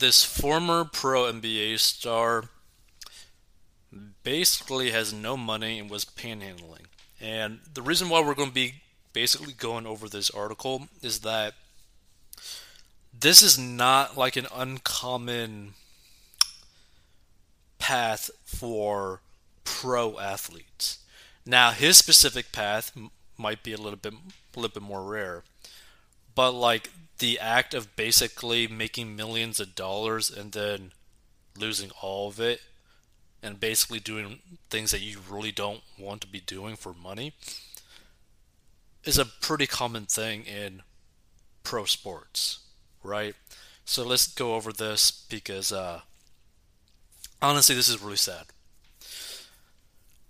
this former pro NBA star basically has no money and was panhandling. And the reason why we're going to be basically going over this article is that this is not like an uncommon path for pro athletes. Now, his specific path might be a little bit a little bit more rare, but like the act of basically making millions of dollars and then losing all of it and basically doing things that you really don't want to be doing for money is a pretty common thing in pro sports, right? So let's go over this because uh, honestly, this is really sad.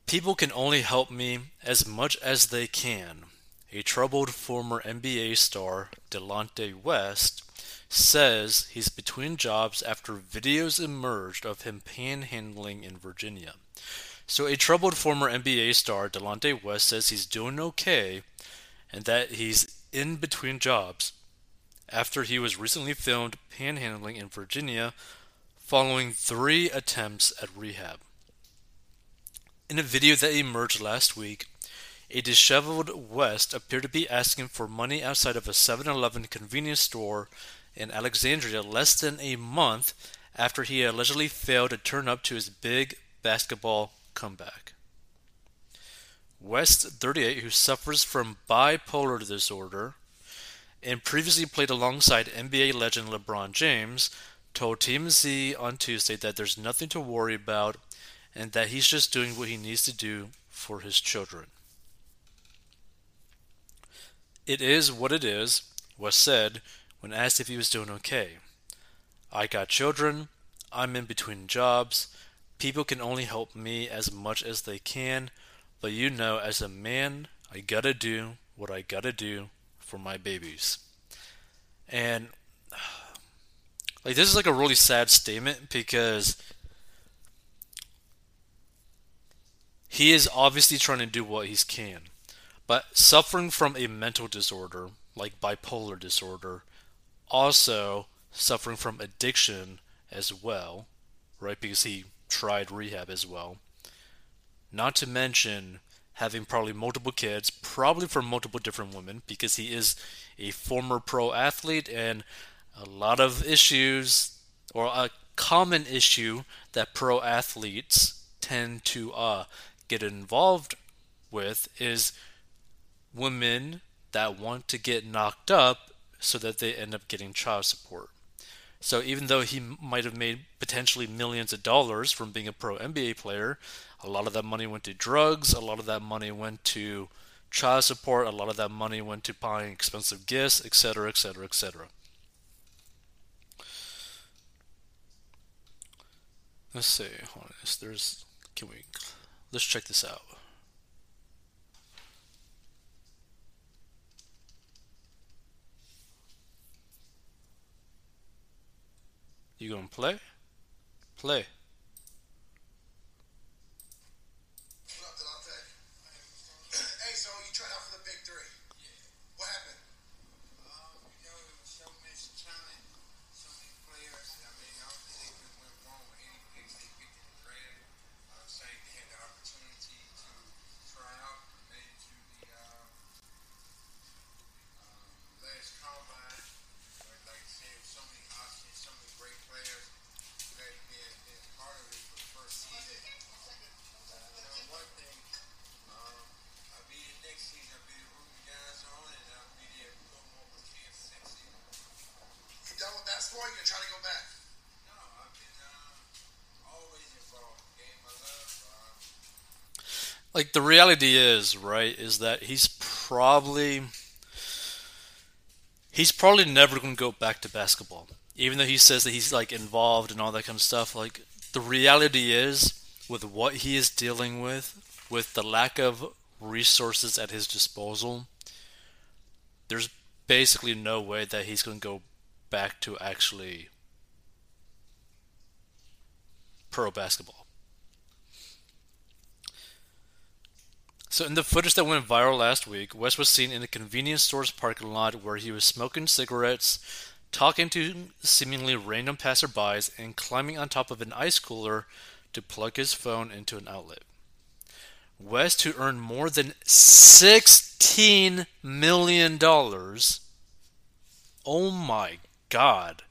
People can only help me as much as they can. A troubled former NBA star, Delonte West, says he's between jobs after videos emerged of him panhandling in Virginia. So, a troubled former NBA star, Delonte West, says he's doing okay and that he's in between jobs after he was recently filmed panhandling in Virginia following three attempts at rehab. In a video that emerged last week, a disheveled West appeared to be asking for money outside of a 7 Eleven convenience store in Alexandria less than a month after he allegedly failed to turn up to his big basketball comeback. West, 38, who suffers from bipolar disorder and previously played alongside NBA legend LeBron James, told TMZ on Tuesday that there's nothing to worry about and that he's just doing what he needs to do for his children. It is what it is, West said, when asked if he was doing okay. I got children, I'm in between jobs, people can only help me as much as they can, but you know, as a man, I gotta do what I gotta do for my babies. And, like, this is like a really sad statement because he is obviously trying to do what he can. But suffering from a mental disorder, like bipolar disorder, also suffering from addiction as well, right? Because he tried rehab as well. Not to mention having probably multiple kids, probably from multiple different women, because he is a former pro athlete and a lot of issues, or a common issue that pro athletes tend to uh, get involved with is women that want to get knocked up so that they end up getting child support. So even though he might have made potentially millions of dollars from being a pro NBA player, a lot of that money went to drugs, a lot of that money went to child support, a lot of that money went to buying expensive gifts, etc., etc., etc. Let's see. Hold on. There's. Can we? Let's check this out. You gonna play? Play. Like the reality is, right, is that he's probably he's probably never going to go back to basketball. Even though he says that he's like involved and all that kind of stuff, like the reality is with what he is dealing with, with the lack of resources at his disposal, there's basically no way that he's going to go back to actually pro basketball. So, in the footage that went viral last week, West was seen in a convenience store's parking lot where he was smoking cigarettes, talking to seemingly random passerbys, and climbing on top of an ice cooler to plug his phone into an outlet. West, who earned more than $16 million. Oh my god.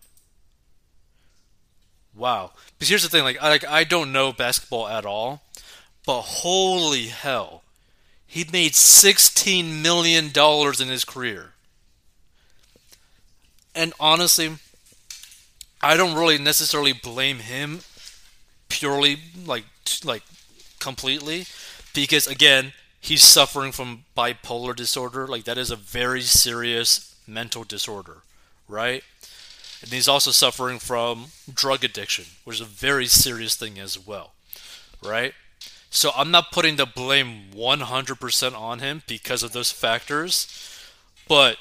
Wow. Because here's the thing, like I, like I don't know basketball at all, but holy hell. He made $16 million in his career. And honestly, I don't really necessarily blame him purely like like completely because again, he's suffering from bipolar disorder. Like that is a very serious mental disorder, right? And he's also suffering from drug addiction, which is a very serious thing as well, right? So I'm not putting the blame 100% on him because of those factors, but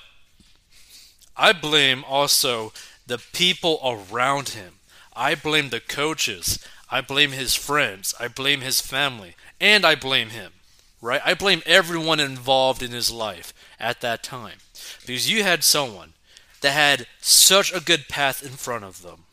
I blame also the people around him. I blame the coaches. I blame his friends. I blame his family. And I blame him. Right? I blame everyone involved in his life at that time. Because you had someone that had such a good path in front of them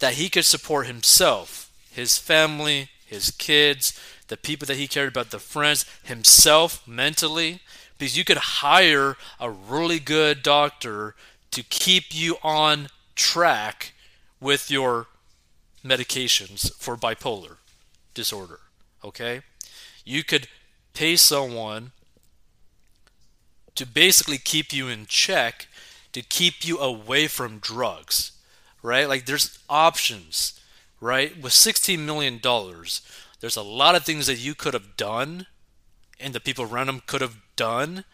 that he could support himself, his family, his kids, the people that he cared about, the friends, himself mentally, because you could hire a really good doctor to keep you on track with your medications for bipolar disorder. Okay? You could pay someone to basically keep you in check, to keep you away from drugs, right? Like there's options, right? With $16 million, there's a lot of things that you could have done and the people around him could have done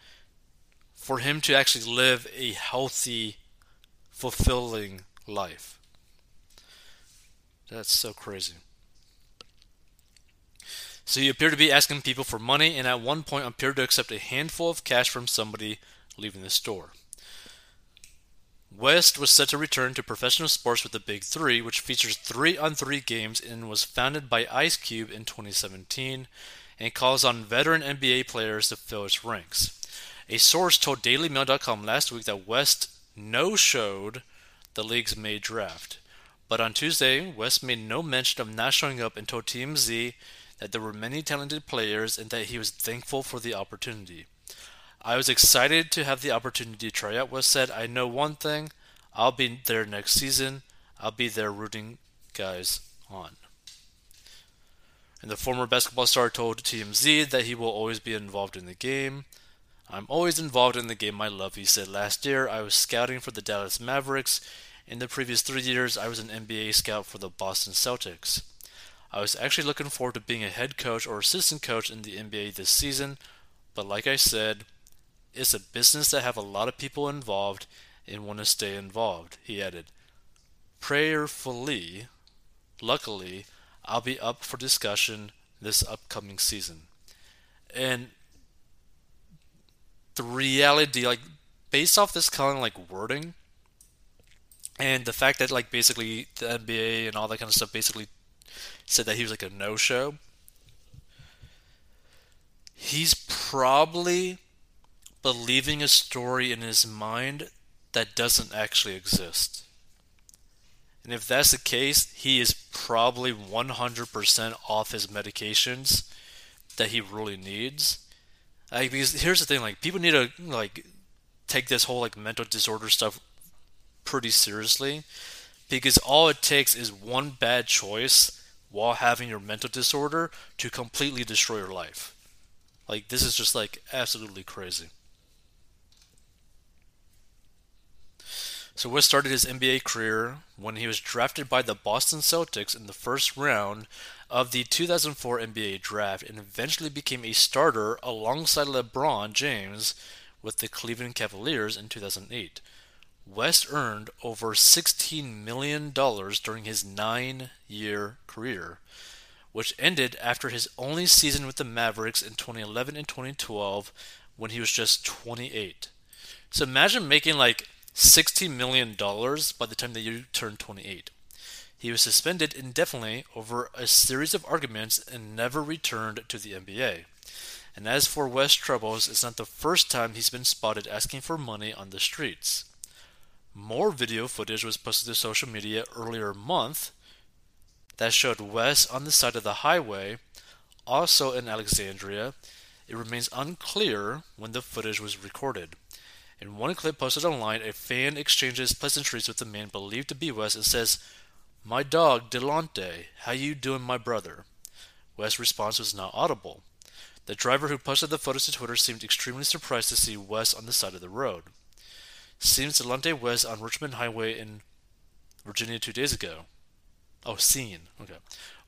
for him to actually live a healthy, fulfilling life. That's so crazy. So you appear to be asking people for money, and at one point appeared to accept a handful of cash from somebody leaving the store. West was set to return to professional sports with the Big Three, which features three on three games and was founded by Ice Cube in 2017 and calls on veteran NBA players to fill its ranks. A source told DailyMail.com last week that West no showed the league's May draft. But on Tuesday, West made no mention of not showing up and told TMZ that there were many talented players and that he was thankful for the opportunity. I was excited to have the opportunity to try out. West said, I know one thing. I'll be there next season. I'll be there rooting guys on. And the former basketball star told TMZ that he will always be involved in the game. I'm always involved in the game I love, he said. Last year, I was scouting for the Dallas Mavericks. In the previous three years, I was an NBA scout for the Boston Celtics. I was actually looking forward to being a head coach or assistant coach in the NBA this season, but like I said, it's a business that have a lot of people involved and want to stay involved, he added. Prayerfully, luckily, I'll be up for discussion this upcoming season. And the reality, like, based off this kind of like wording, and the fact that like basically the NBA and all that kind of stuff basically said that he was like a no-show. He's probably believing a story in his mind that doesn't actually exist. And if that's the case, he is probably 100% off his medications that he really needs. Like, because here's the thing, like people need to like take this whole like mental disorder stuff pretty seriously because all it takes is one bad choice while having your mental disorder to completely destroy your life. Like this is just like absolutely crazy. So West started his NBA career when he was drafted by the Boston Celtics in the first round of the 2004 NBA draft and eventually became a starter alongside LeBron James with the Cleveland Cavaliers in 2008. West earned over $16 million during his nine year career, which ended after his only season with the Mavericks in 2011 and 2012 when he was just 28. So imagine making like $16 million by the time that you turn 28. He was suspended indefinitely over a series of arguments and never returned to the NBA. And as for West Troubles, it's not the first time he's been spotted asking for money on the streets. more video footage was posted to social media earlier month that showed Wes on the side of the highway, also in Alexandria. It remains unclear when the footage was recorded. In one clip posted online, a fan exchanges pleasantries with the man believed to be Wes and says, My dog, Delonte, how you doing, my brother? Wes' response was not audible. The driver who posted the photos to Twitter seemed extremely surprised to see Wes on the side of the road. Seems Delonte Wes on Richmond Highway in Virginia two days ago. Oh, seen. Okay.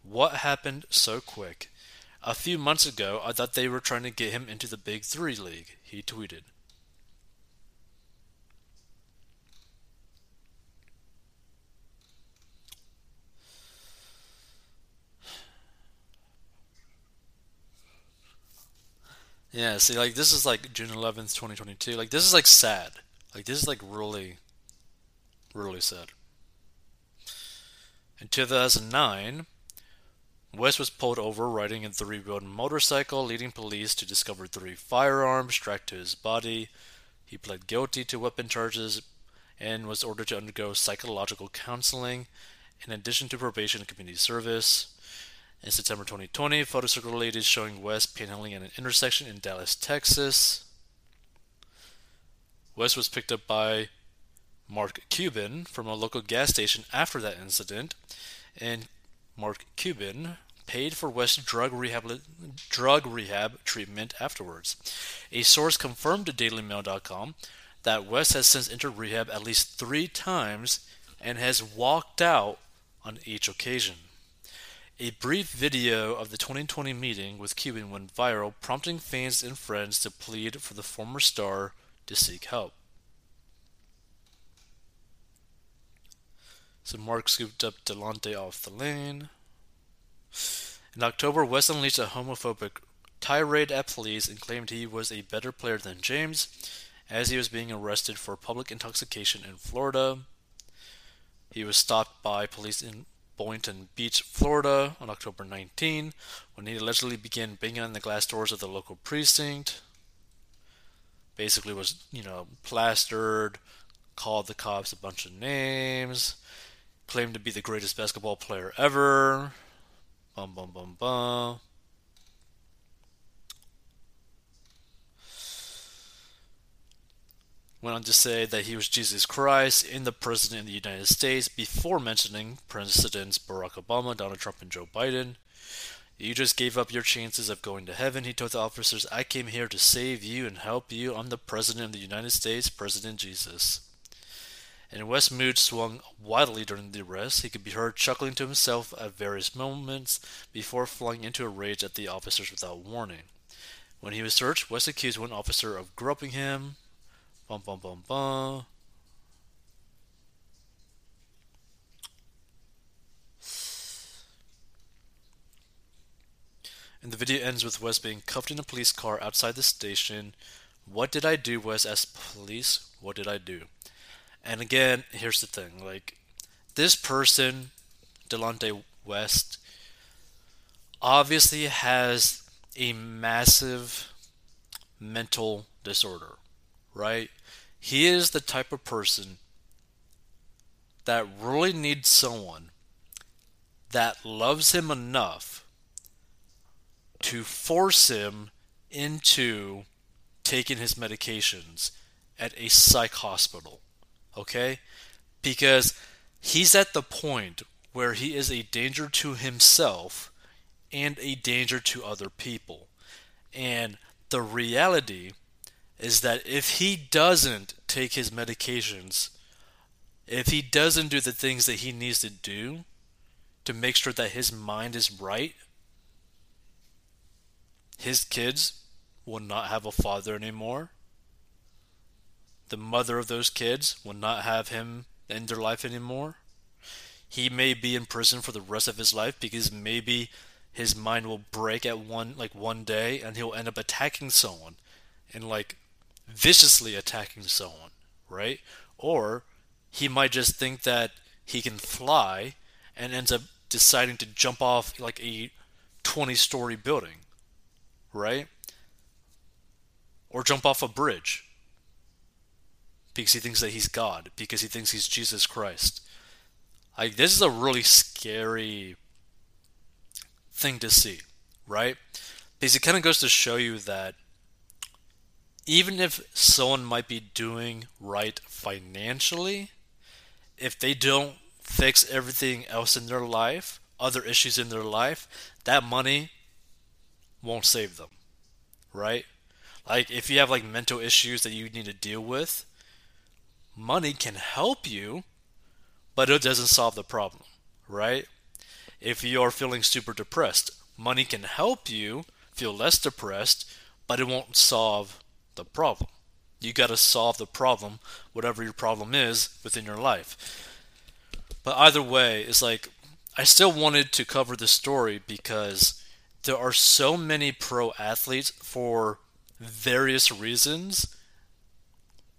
What happened so quick? A few months ago, I thought they were trying to get him into the Big Three League, he tweeted. Yeah, see, like, this is like June 11th, 2022. Like, this is like sad. Like, this is like really, really sad. In 2009, Wes was pulled over riding a three wheeled motorcycle, leading police to discover three firearms strapped to his body. He pled guilty to weapon charges and was ordered to undergo psychological counseling in addition to probation and community service. In September 2020, photos circulated showing Wes panhandling at an intersection in Dallas, Texas. Wes was picked up by Mark Cuban from a local gas station after that incident, and Mark Cuban paid for Wes' drug rehab, drug rehab treatment afterwards. A source confirmed to DailyMail.com that Wes has since entered rehab at least three times and has walked out on each occasion. A brief video of the 2020 meeting with Cuban went viral, prompting fans and friends to plead for the former star to seek help. So Mark scooped up Delonte off the lane. In October, Wes unleashed a homophobic tirade at police and claimed he was a better player than James, as he was being arrested for public intoxication in Florida. He was stopped by police in Boynton Beach, Florida on October 19 when he allegedly began banging on the glass doors of the local precinct. Basically, was, you know, plastered, called the cops a bunch of names, claimed to be the greatest basketball player ever. Bum, bum, bum, bum. Went on to say that he was Jesus Christ in the President of the United States before mentioning Presidents Barack Obama, Donald Trump, and Joe Biden. You just gave up your chances of going to heaven, he told the officers. I came here to save you and help you. I'm the President of the United States, President Jesus. And Wes' mood swung wildly during the arrest. He could be heard chuckling to himself at various moments before flying into a rage at the officers without warning. When he was searched, West accused one officer of groping him, Bum bum bum bum. And the video ends with Wes being cuffed in a police car outside the station. What did I do, Wes asked police. What did I do? And again, here's the thing like, this person, Delonte West, obviously has a massive mental disorder, right? He is the type of person that really needs someone that loves him enough to force him into taking his medications at a psych hospital. Okay? Because he's at the point where he is a danger to himself and a danger to other people. And the reality is that if he doesn't take his medications, if he doesn't do the things that he needs to do to make sure that his mind is right, his kids will not have a father anymore. The mother of those kids will not have him in their life anymore. He may be in prison for the rest of his life because maybe his mind will break at one like one day and he'll end up attacking someone and like viciously attacking someone, right? Or he might just think that he can fly and ends up deciding to jump off like a 20 story building, right? Or jump off a bridge. because he thinks that he's God, because he thinks he's Jesus Christ. Like this is a really scary thing to see, right? Because it kind of goes to show you that even if someone might be doing right financially, if they don't fix everything else in their life, other issues in their life, that money won't save them, right? Like if you have like mental issues that you need to deal with, money can help you, but it doesn't solve the problem, right? If you're feeling super depressed, money can help you feel less depressed, but it won't solve the problem. You got to solve the problem, whatever your problem is within your life. But either way, it's like I still wanted to cover this story because there are so many pro athletes for various reasons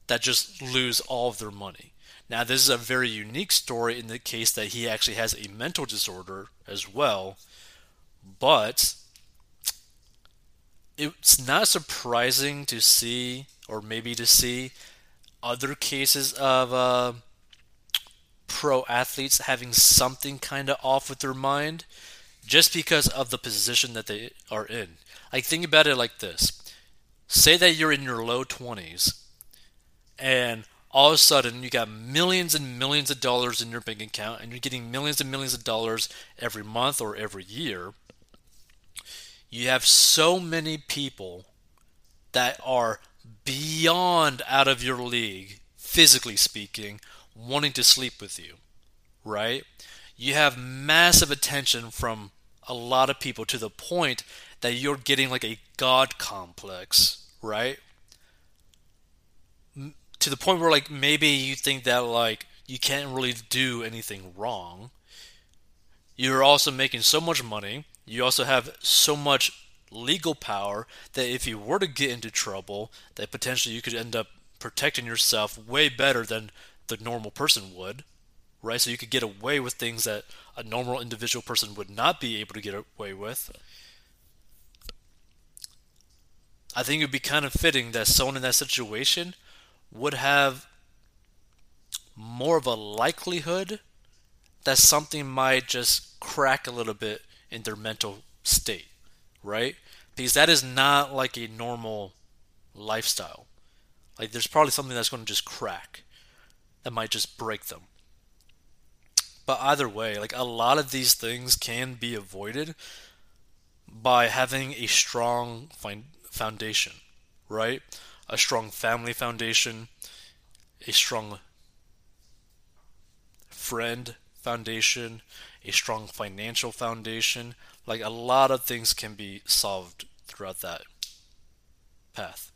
that just lose all of their money. Now, this is a very unique story in the case that he actually has a mental disorder as well, but it's not surprising to see, or maybe to see, other cases of uh, pro athletes having something kind of off with their mind just because of the position that they are in. Like, think about it like this say that you're in your low 20s and all of a sudden you got millions and millions of dollars in your bank account and you're getting millions and millions of dollars every month or every year you have so many people that are beyond out of your league, physically speaking, wanting to sleep with you, right? You have massive attention from a lot of people to the point that you're getting like a god complex, right? To the point where like maybe you think that like you can't really do anything wrong. You're also making so much money you also have so much legal power that if you were to get into trouble, that potentially you could end up protecting yourself way better than the normal person would, right? So you could get away with things that a normal individual person would not be able to get away with. I think it would be kind of fitting that someone in that situation would have more of a likelihood that something might just crack a little bit in their mental state, right? Because that is not like a normal lifestyle. Like there's probably something that's going to just crack that might just break them. But either way, like a lot of these things can be avoided by having a strong foundation, right? A strong family foundation, a strong friend foundation, a strong financial foundation. Like a lot of things can be solved throughout that path.